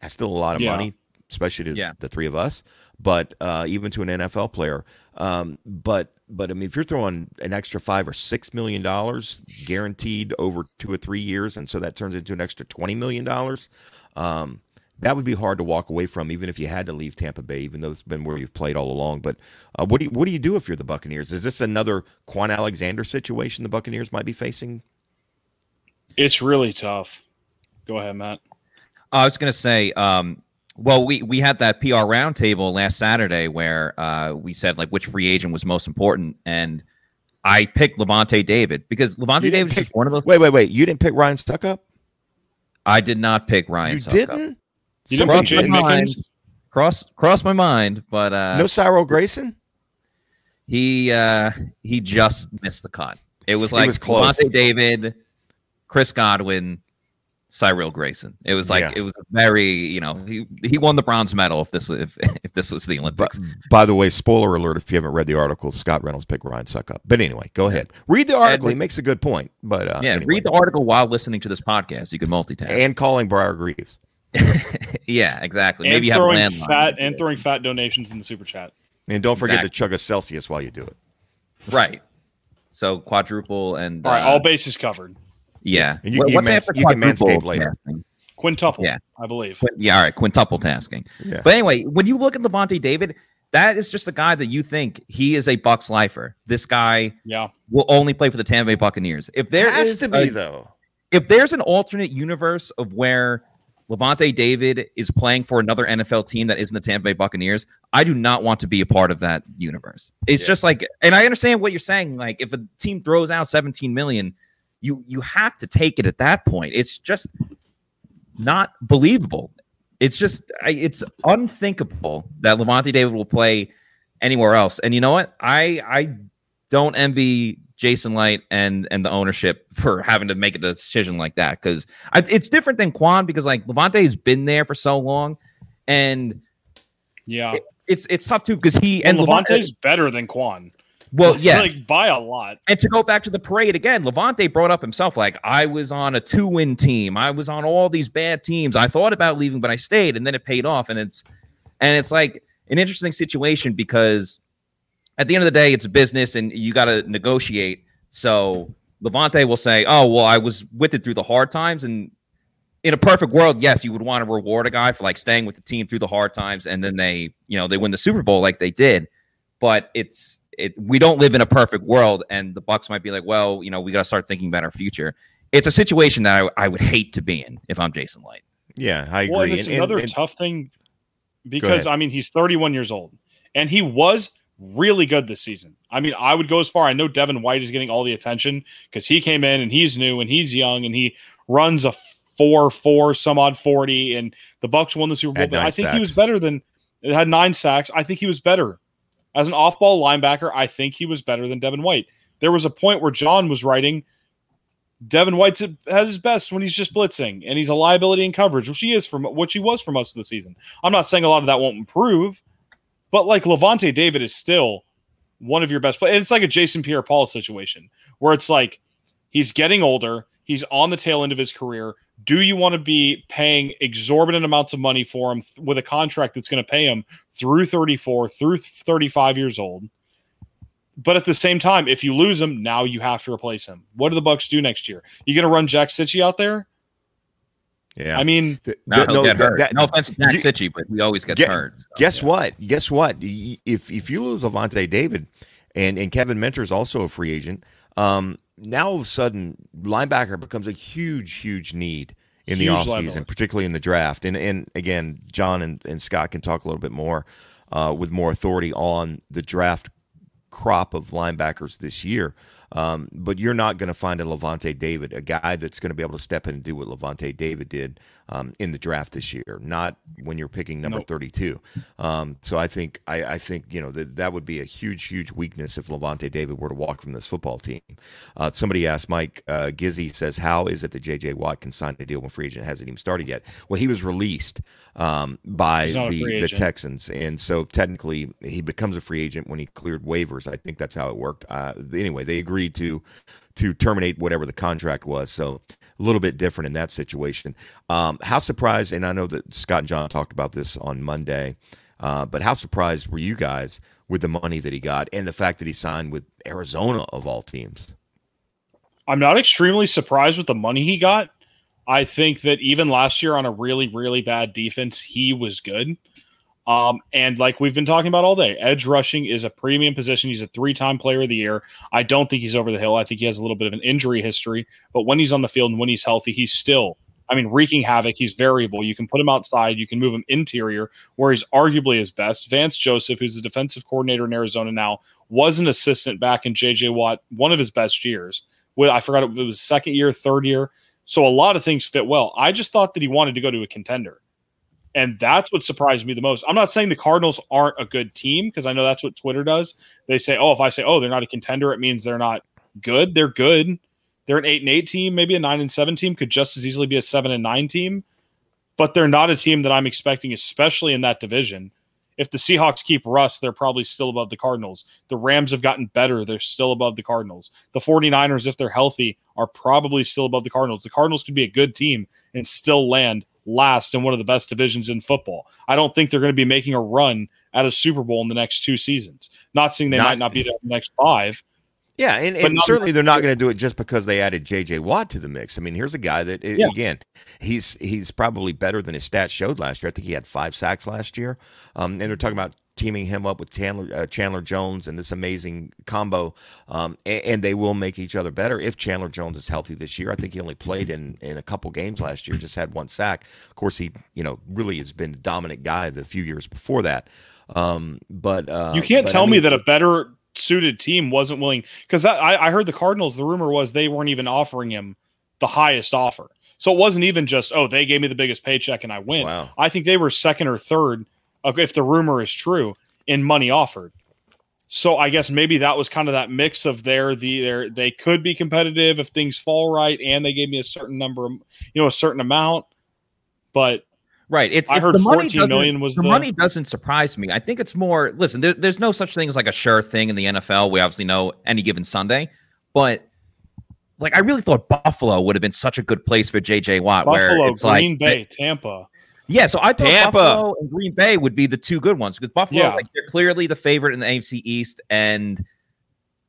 that's still a lot of Yeah. money. especially to Yeah. the three of us, but uh, even to an NFL player. Um, but but I mean, if you're throwing an extra five or six million dollars guaranteed over two or three years, and so that turns into an extra twenty million dollars, um, that would be hard to walk away from, even if you had to leave Tampa Bay, even though it's been where you've played all along. But uh, what do you, what do you do if you're the Buccaneers? Is this another Kwon Alexander situation the Buccaneers might be facing? It's really tough. Go ahead, Matt. I was going to say, um, well, we we had that PR roundtable last Saturday where uh, we said like which free agent was most important, and I picked Lavonte David because Lavonte didn't David is pick- one of those. Wait, wait, wait! You didn't pick Ryan Succop? I did not pick Ryan. You Succop. didn't? You didn't Somebody pick Jay Mickens? Cross cross my mind, but uh, no Cyril Grayson? he uh, he just missed the cut. It was like was close. Lavonte David, Chris Godwin, Cyril Grayson. It was like Yeah. it was very you know he he won the bronze medal if this if if this was the But, Olympics. by the way, spoiler alert if you haven't read the article, Scott Reynolds picked Ryan Succop. But anyway, go ahead. Read the article. He makes a good point. But uh, yeah, anyway. read the article while listening to this podcast. You can multitask. and calling Briar Greaves. yeah, exactly. And Maybe you have a throwing landline. fat and throwing fat donations in the super chat. And don't forget Exactly. to chug a Celsius while you do it. right. So quadruple and All right, uh, all bases covered. yeah. And you- What- you What's can after mans- you can quadruple manscape later. tasking? Quintuple, Yeah. I believe. Quin- yeah, all right, quintuple tasking. Yeah. But anyway, when you look at Lavonte David, that is just a guy that you think he is a Bucs lifer. This guy Yeah. will only play for the Tampa Bay Buccaneers. If there has is to be a- though. if there's an alternate universe of where Lavonte David is playing for another NFL team that isn't the Tampa Bay Buccaneers, I do not want to be a part of that universe. It's Yeah. just like, and I understand what you're saying. Like, if a team throws out 17 million, you you have to take it at that point. It's just not believable. It's just, it's unthinkable that Lavonte David will play anywhere else. And you know what? I I don't envy Jason Licht and and the ownership for having to make a decision like that because it's different than Kwon because like Lavonte has been there for so long, and Yeah. it's it's tough too because he And and Lavonte. Lavonte's better than Kwon. Well, yeah, Like by a lot. and to go back to the parade again, Lavonte brought up himself like I was on a two win team. I was on all these bad teams. I thought about leaving, but I stayed, and then it paid off. And it's and it's like an interesting situation because at the end of the day, it's a business, and you got to negotiate. So Lavonte will say, "Oh, well, I was with it through the hard times." And in a perfect world, yes, you would want to reward a guy for like staying with the team through the hard times, and then they, you know, they win the Super Bowl like they did. But it's it we don't live in a perfect world and the bucs might be like well you know we got to start thinking about our future it's a situation that I, I would hate to be in if i'm jason licht Yeah, I agree. Well, and it's And- and- another and- tough thing because. I mean he's 31 years old and he was really good this season. I mean, I would go as far. I know Devin White is getting all the attention because he came in and he's new and he's young and he runs a four four some odd 40 and the Bucs won the Super Bowl. But I think he was better than it had nine sacks. I think he was better as an off ball linebacker. I think he was better than Devin White. There was a point where John was writing. Devin White's at his best when he's just blitzing, and he's a liability in coverage, which he is from which he was for most of the season. I'm not saying a lot of that won't improve, but like Lavonte David is still one of your best players. It's like a Jason Pierre-Paul situation where it's like he's getting older, he's on the tail end of his career. Do you want to be paying exorbitant amounts of money for him th- with a contract that's going to pay him through 34, through 35 years old? But at the same time, if you lose him, now you have to replace him. What do the Bucs do next year? You going to run Jack Cichy out there? Yeah. I mean, Th- no, th- no, get hurt that- no offense to Jack Cichy, but he always gets Get- hurt so, Guess yeah. what? Guess what? If if you lose Lavonte David and and Kevin Minter is also a free agent, um, now all of a sudden linebacker becomes a huge huge need in the Huge offseason, liability. particularly in the draft. And and again, John and, and Scott can talk a little bit more uh, with more authority on the draft crop of linebackers this year. Um, but you're not going to find a Lavonte David, a guy that's going to be able to step in and do what Lavonte David did um, in the draft this year. Not when you're picking number Nope. 32. Um, so I think I, I think you know that that would be a huge huge weakness if Lavonte David were to walk from this football team. Uh, somebody asked Mike uh, Gizzy says, "How is it that J.J. Watt can sign a deal when free agent hasn't even started yet?" Well, he was released um, by He's not a the the. Texans, and so technically he becomes a free agent when he cleared waivers. I think that's how it worked. Uh, anyway, they agreed agreed to to terminate whatever the contract was. So a little bit different in that situation. Um, how surprised, and I know that Scott and John talked about this on Monday, uh, but how surprised were you guys with the money that he got and the fact that he signed with Arizona of all teams? I'm not extremely surprised with the money he got. I think that even last year on a really, really bad defense, he was good. Um, and like we've been talking about all day, edge rushing is a premium position. He's a three time player of the year. I don't think he's over the hill. I think he has a little bit of an injury history, but when he's on the field and when he's healthy, he's still, I mean, wreaking havoc. He's variable. You can put him outside, you can move him interior where he's arguably his best. Vance Joseph, who's the defensive coordinator in Arizona now, was an assistant back in JJ Watt, one of his best years. I forgot it was second year, third year. So a lot of things fit well. I just thought that he wanted to go to a contender. And that's what surprised me the most. I'm not saying the Cardinals aren't a good team because I know that's what Twitter does. They say, oh, if I say, oh, they're not a contender, it means they're not good. They're good. They're an eight and eight team, maybe a nine and seven team, could just as easily be a seven and nine team. But they're not a team that I'm expecting, especially in that division. If the Seahawks keep Russ, they're probably still above the Cardinals. The Rams have gotten better. They're still above the Cardinals. The 49ers, if they're healthy, are probably still above the Cardinals. The Cardinals could be a good team and still land last in one of the best divisions in football. I don't think they're going to be making a run at a Super Bowl in the next two seasons. Not saying they not, might not be there in the next five. Yeah, and, and certainly they're not going to do it just because they added J.J. Watt to the mix. I mean, here's a guy that yeah. again, he's he's probably better than his stats showed last year. I think he had five sacks last year. Um, and they're talking about teaming him up with Chandler, uh, Chandler Jones and this amazing combo, um, and, and, they will make each other better if Chandler Jones is healthy this year. I think he only played in, in a couple games last year, just had one sack. Of course, he you know really has been a dominant guy the few years before that. Um, but uh, you can't but, tell I mean, me that a better suited team wasn't willing because I, I heard the Cardinals. The rumor was they weren't even offering him the highest offer. So it wasn't even just oh they gave me the biggest paycheck and I win. Wow. I think they were second or third if the rumor is true in money offered. So I guess maybe that was kind of that mix of their the their they could be competitive if things fall right, and they gave me a certain number, of, you know, a certain amount. But right, it, I heard fourteen million was the, the, money doesn't surprise me. I think it's more. Listen, there, there's no such thing as like a sure thing in the NFL. We obviously know any given Sunday, but like I really thought Buffalo would have been such a good place for JJ Watt. Buffalo, where it's Green like, Bay, Tampa. Yeah, so I thought Tampa. Buffalo and Green Bay would be the two good ones because Buffalo, Yeah. like they're clearly the favorite in the AFC East, and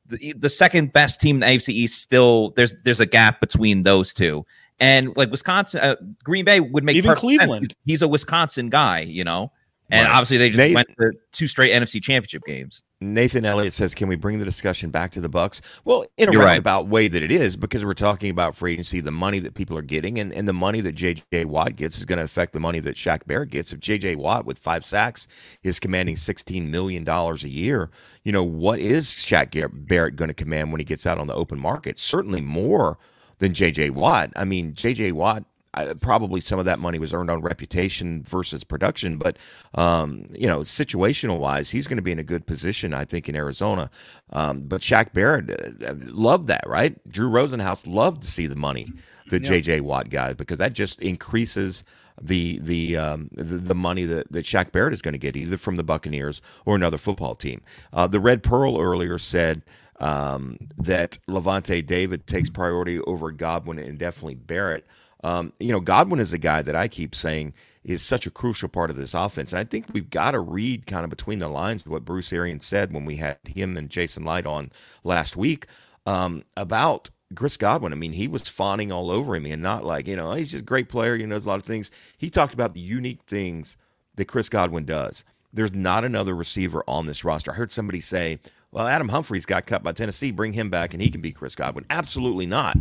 the the second best team in the AFC East still there's there's a gap between those two, and like Wisconsin, uh, Green Bay would make Even perfect sense. Cleveland. He's a Wisconsin guy, you know, and Right. obviously they just They- went to two straight NFC Championship games. Nathan Elliott says, "Can we bring the discussion back to the Bucs?" Well, in a You're right. roundabout way that it is, because we're talking about free agency, the money that people are getting, and, and the money that J.J. Watt gets is going to affect the money that Shaq Barrett gets. If J.J. Watt with five sacks is commanding sixteen million dollars a year, you know what is Shaq Barrett going to command when he gets out on the open market? Certainly more than J.J. Watt. I mean, J.J. Watt I, probably some of that money was earned on reputation versus production, but um, you know, situational wise, he's going to be in a good position, I think, in Arizona. Um, but Shaq Barrett uh, loved that, right? Drew Rosenhaus loved to see the money the Yeah. JJ Watt got because that just increases the the um, the, the money that, that Shaq Barrett is going to get either from the Buccaneers or another football team. Uh, the Red Pearl earlier said um, that Lavonte David takes priority over Godwin and definitely Barrett. Um, you know, Godwin is a guy that I keep saying is such a crucial part of this offense. And I think we've got to read kind of between the lines of what Bruce Arians said when we had him and Jason Licht on last week um, about Chris Godwin. I mean, he was fawning all over him and not like, you know, he's just a great player, he knows a lot of things. He talked about the unique things that Chris Godwin does. There's not another receiver on this roster. I heard somebody say, well, Adam Humphries got cut by Tennessee. Bring him back and he can be Chris Godwin. Absolutely not.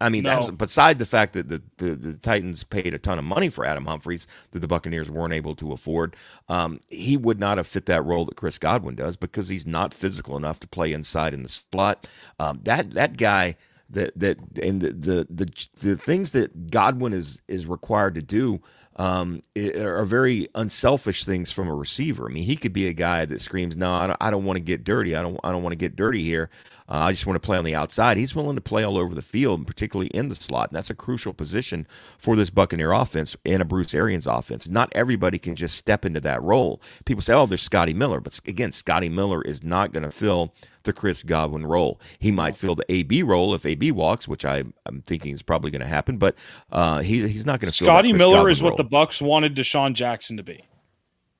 I mean, No. that's, beside the fact that the, the, the Titans paid a ton of money for Adam Humphries that the Buccaneers weren't able to afford, um, he would not have fit that role that Chris Godwin does because he's not physical enough to play inside in the slot. Um, that that guy that that and the, the the the things that Godwin is is required to do um, are very unselfish things from a receiver. I mean, he could be a guy that screams, "No, I don't, I don't want to get dirty. I don't, I don't want to get dirty here. Uh, I just want to play on the outside." He's willing to play all over the field, particularly in the slot, and that's a crucial position for this Buccaneer offense and a Bruce Arians offense. Not everybody can just step into that role. People say, "Oh, there's Scotty Miller," but again, Scotty Miller is not going to fill the Chris Godwin role. He might fill the AB role if AB walks, which I, am thinking is probably going to happen, but uh, he, he's not going to. Scotty Miller Godwin is what role. the Bucs wanted DeSean Jackson to be.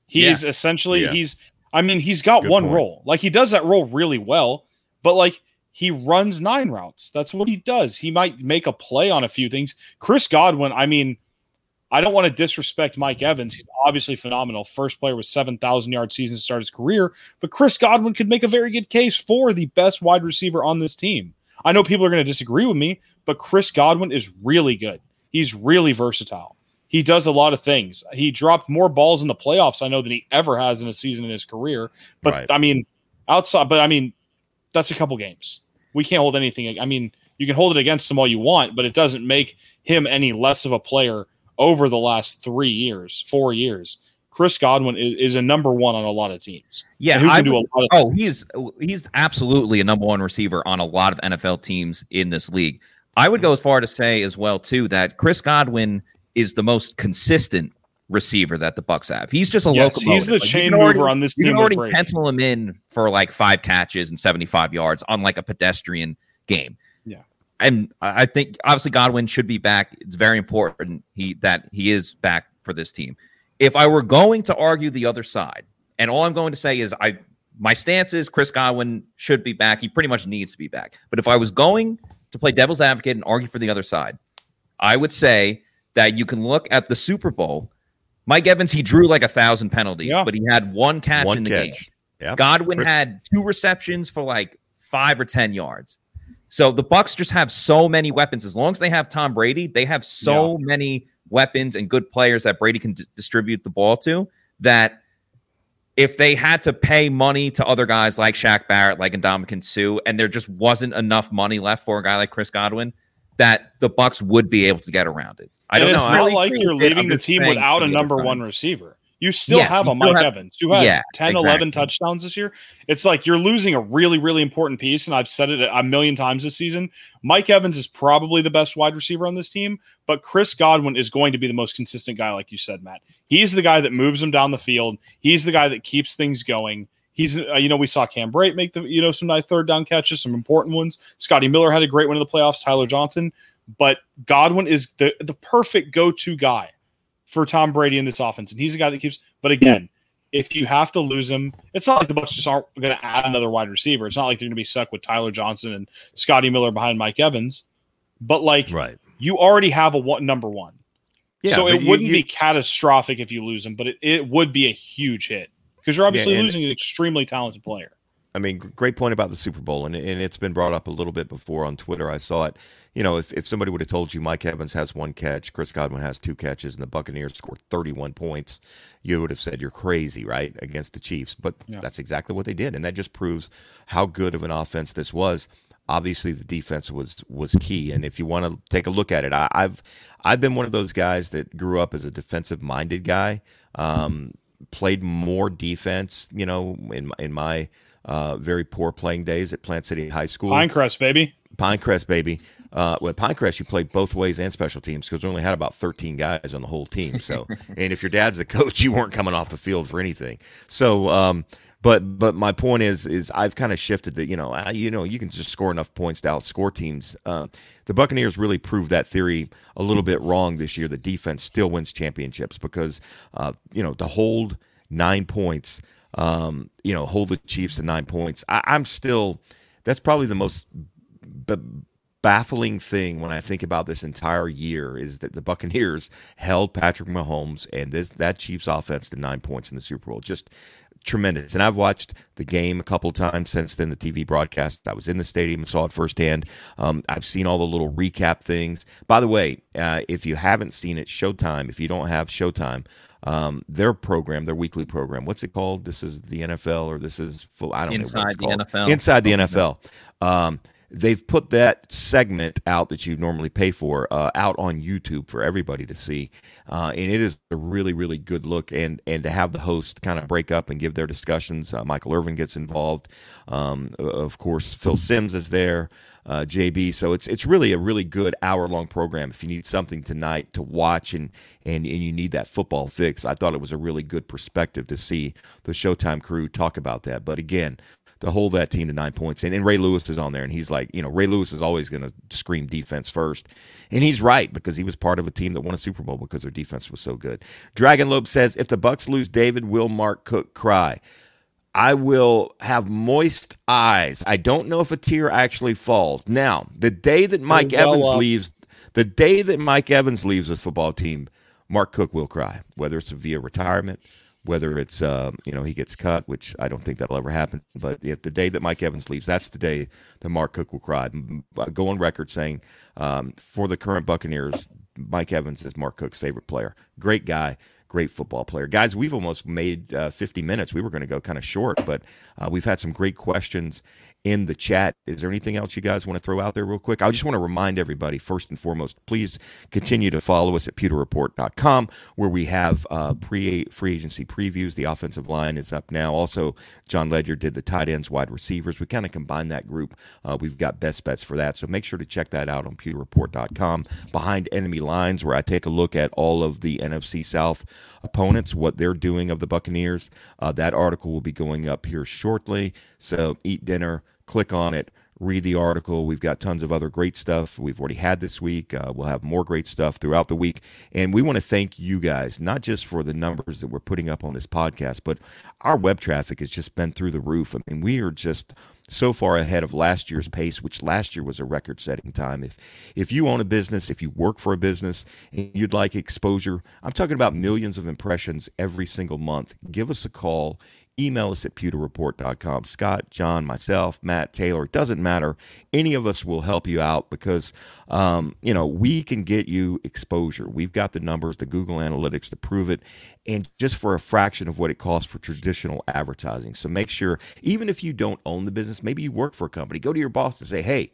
He Yeah. is essentially Yeah. he's. I mean, he's got Good one point. role. Like he does that role really well, but like he runs nine routes. That's what he does. He might make a play on a few things. Chris Godwin. I mean, I don't want to disrespect Mike Evans. He's obviously phenomenal. First player with 7,000 yard season to start his career. But Chris Godwin could make a very good case for the best wide receiver on this team. I know people are going to disagree with me, but Chris Godwin is really good. He's really versatile. He does a lot of things. He dropped more balls in the playoffs, I know, than he ever has in a season in his career. But Right. I mean, outside, but I mean, that's a couple games. We can't hold anything. I mean, you can hold it against him all you want, but it doesn't make him any less of a player over the last three years, four years. Chris Godwin is, is a number one on a lot of teams. Yeah, who can I do a lot Oh, he's he's absolutely a number one receiver on a lot of NFL teams in this league. I would go as far to say as well too that Chris Godwin is the most consistent receiver that the Bucs have. He's just a Yes, locomotive. he's the Like, chain can already- mover on this You can already pencil him in for like five catches and seventy-five yards on like a pedestrian game. And I think obviously Godwin should be back. It's very important he that he is back for this team. If I were going to argue the other side, and all I'm going to say is I my stance is Chris Godwin should be back. He pretty much needs to be back. But if I was going to play devil's advocate and argue for the other side, I would say that you can look at the Super Bowl. Mike Evans, he drew like a thousand penalties, Yeah. but he had one catch One in the catch. game. Yeah. Godwin Chris- had two receptions for like five or ten yards. So the Bucs just have so many weapons. As long as they have Tom Brady, they have so many weapons and good players that Brady can d- distribute the ball to. That if they had to pay money to other guys like Shaq Barrett, like Ndamukong Suh, and there just wasn't enough money left for a guy like Chris Godwin, that the Bucs would be able to get around it. I and don't know. it's know. not really like you're leaving the team without a number one receiver. You still Yeah, have a Mike have- Evans who had yeah, 10, 11 touchdowns this year. It's like you're losing a really, really important piece. And I've said it a million times this season. Mike Evans is probably the best wide receiver on this team, but Chris Godwin is going to be the most consistent guy, like you said, Matt. He's the guy that moves him down the field. He's the guy that keeps things going. He's, uh, you know, we saw Cam Brate make the, you know, some nice third down catches, some important ones. Scotty Miller had a great one in the playoffs. Tyler Johnson, but Godwin is the the perfect go to guy for Tom Brady in this offense, and he's a guy that keeps. But again, if you have to lose him, it's not like the Bucs just aren't going to add another wide receiver. It's not like they're going to be stuck with Tyler Johnson and Scotty Miller behind Mike Evans. But like Right. you already have a one number one, Yeah, so it you- wouldn't you- be catastrophic if you lose him, but it, it would be a huge hit because you're obviously and- losing an extremely talented player. I mean, great point about the Super Bowl, and, and it's been brought up a little bit before on Twitter. I saw it. You know, if, if somebody would have told you Mike Evans has one catch, Chris Godwin has two catches, and the Buccaneers scored 31 points, you would have said you're crazy, right, against the Chiefs. But Yeah. that's exactly what they did, and that just proves how good of an offense this was. Obviously, the defense was was key, and if you want to take a look at it, I, I've I've been one of those guys that grew up as a defensive minded guy. Um, played more defense, you know, in my- in my uh, very poor playing days at Plant City High School. Pinecrest, baby. Pinecrest, baby. Uh, with Pinecrest, you played both ways and special teams because we only had about 13 guys on the whole team. So, and if your dad's the coach, you weren't coming off the field for anything. So, um, but but my point is is I've kind of shifted that you know uh, you know you can just score enough points to outscore teams. Uh, the Buccaneers really proved that theory a little bit wrong this year. The defense still wins championships because uh, you know to hold nine points, um, you know hold the Chiefs to nine points. I, I'm still that's probably the most b- baffling thing when I think about this entire year is that the Buccaneers held Patrick Mahomes and this that Chiefs offense to nine points in the Super Bowl. Just tremendous. And I've watched the game a couple times since then, the TV broadcast. I was in the stadium and saw it firsthand. Um, I've seen all the little recap things. By the way, uh, if you haven't seen it, Showtime, if you don't have Showtime, um, their program, their weekly program, what's it called? This is the NFL or this is full, I don't know. what Inside the. NFL. Inside the NFL. Um, they've put that segment out that you normally pay for uh, out on YouTube for everybody to see, uh, and it is a really really good look. And and to have the host kind of break up and give their discussions, uh, Michael Irvin gets involved. Um, of course, Phil Simms is there, uh, JB. So it's it's really a really good hour long program. If you need something tonight to watch and and and you need that football fix, I thought it was a really good perspective to see the Showtime crew talk about that. But again to hold that team to nine points. And, and Ray Lewis is on there, and he's like, you know, Ray Lewis is always going to scream defense first. And he's right because he was part of a team that won a Super Bowl because their defense was so good. Dragon Lobe says, if the Bucs lose David, will Mark Cook cry? I will have moist eyes. I don't know if a tear actually falls. Now, the day that Mike well Evans up. leaves, the day that Mike Evans leaves this football team, Mark Cook will cry, whether it's via retirement, whether it's uh, you know he gets cut, which I don't think that'll ever happen. But if the day that Mike Evans leaves, that's the day that Mark Cook will cry. Go on record saying um, for the current Buccaneers, Mike Evans is Mark Cook's favorite player. Great guy, great football player. Guys, we've almost made uh, 50 minutes. We were going to go kind of short, but uh, we've had some great questions in the chat. Is there anything else you guys want to throw out there real quick? I just want to remind everybody, first and foremost, please continue to follow us at pewterreport.com where we have uh, pre free agency previews. The offensive line is up now. Also, John Ledyard did the tight ends, wide receivers. We kind of combine that group. Uh, we've got best bets for that. So make sure to check that out on pewterreport.com. Behind enemy lines, where I take a look at all of the NFC South opponents, what they're doing of the Buccaneers. Uh, that article will be going up here shortly. So eat dinner click on it, read the article. We've got tons of other great stuff we've already had this week. Uh, we'll have more great stuff throughout the week. And we want to thank you guys, not just for the numbers that we're putting up on this podcast, but our web traffic has just been through the roof. I mean, we are just so far ahead of last year's pace, which last year was a record setting time. If if you own a business, if you work for a business and you'd like exposure, I'm talking about millions of impressions every single month. Give us a call email us at pewterreport.com. Scott, John, myself, Matt, Taylor, it doesn't matter. Any of us will help you out because, um, you know, we can get you exposure. We've got the numbers, the Google Analytics to prove it, and just for a fraction of what it costs for traditional advertising. So make sure, even if you don't own the business, maybe you work for a company, go to your boss and say, hey,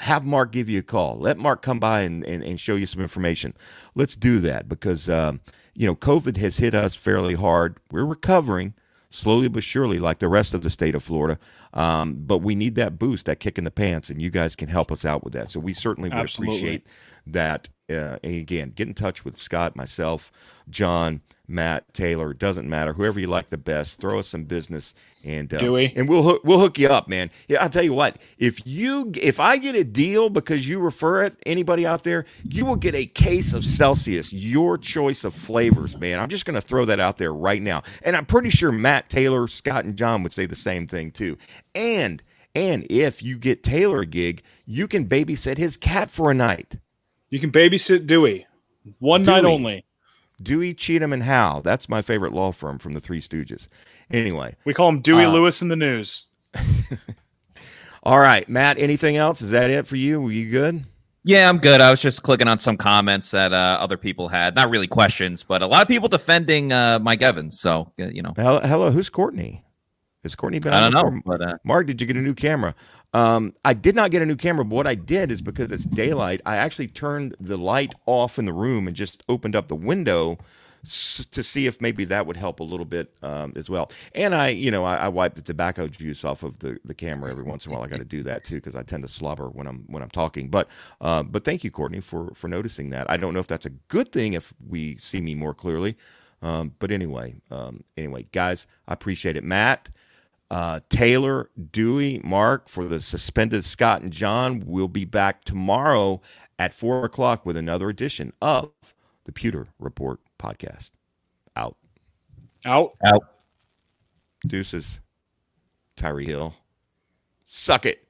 have Mark give you a call. Let Mark come by and, and, and show you some information. Let's do that because, um, you know, COVID has hit us fairly hard. We're recovering slowly but surely, like the rest of the state of Florida. Um, but we need that boost, that kick in the pants, and you guys can help us out with that. So we certainly would Absolutely. appreciate that. Uh, and again, get in touch with Scott, myself, John, Matt, Taylor. Doesn't matter. Whoever you like the best. Throw us some business, and uh, Dewey, and we'll hook, we'll hook you up, man. Yeah, I'll tell you what. If you if I get a deal because you refer it, anybody out there, you will get a case of Celsius, your choice of flavors, man. I'm just going to throw that out there right now, and I'm pretty sure Matt, Taylor, Scott, and John would say the same thing too. And and if you get Taylor a gig, you can babysit his cat for a night. You can babysit Dewey. One Dewey. night only. Dewey, Cheatham, and Howe. That's my favorite law firm from the Three Stooges. Anyway, we call him Dewey uh, Lewis in the news. all right, Matt. Anything else? Is that it for you? Were you good? Yeah, I'm good. I was just clicking on some comments that uh, other people had. Not really questions, but a lot of people defending uh, Mike Evans. So you know, hello, hello who's Courtney? Has Courtney been? I don't know. But, uh, Mark, did you get a new camera? Um, I did not get a new camera, but what I did is because it's daylight, I actually turned the light off in the room and just opened up the window to see if maybe that would help a little bit um, as well. And I, you know, I, I wipe the tobacco juice off of the, the camera every once in a while. I got to do that too because I tend to slobber when I'm when I'm talking. But uh, but thank you, Courtney, for for noticing that. I don't know if that's a good thing if we see me more clearly. Um, but anyway, um, anyway, guys, I appreciate it, Matt uh, Taylor, Dewey, Mark for the suspended Scott and John. We'll be back tomorrow at four o'clock with another edition of the Pewter Report podcast. Out. Out. Out. Deuces. Tyreek Hill. Suck it.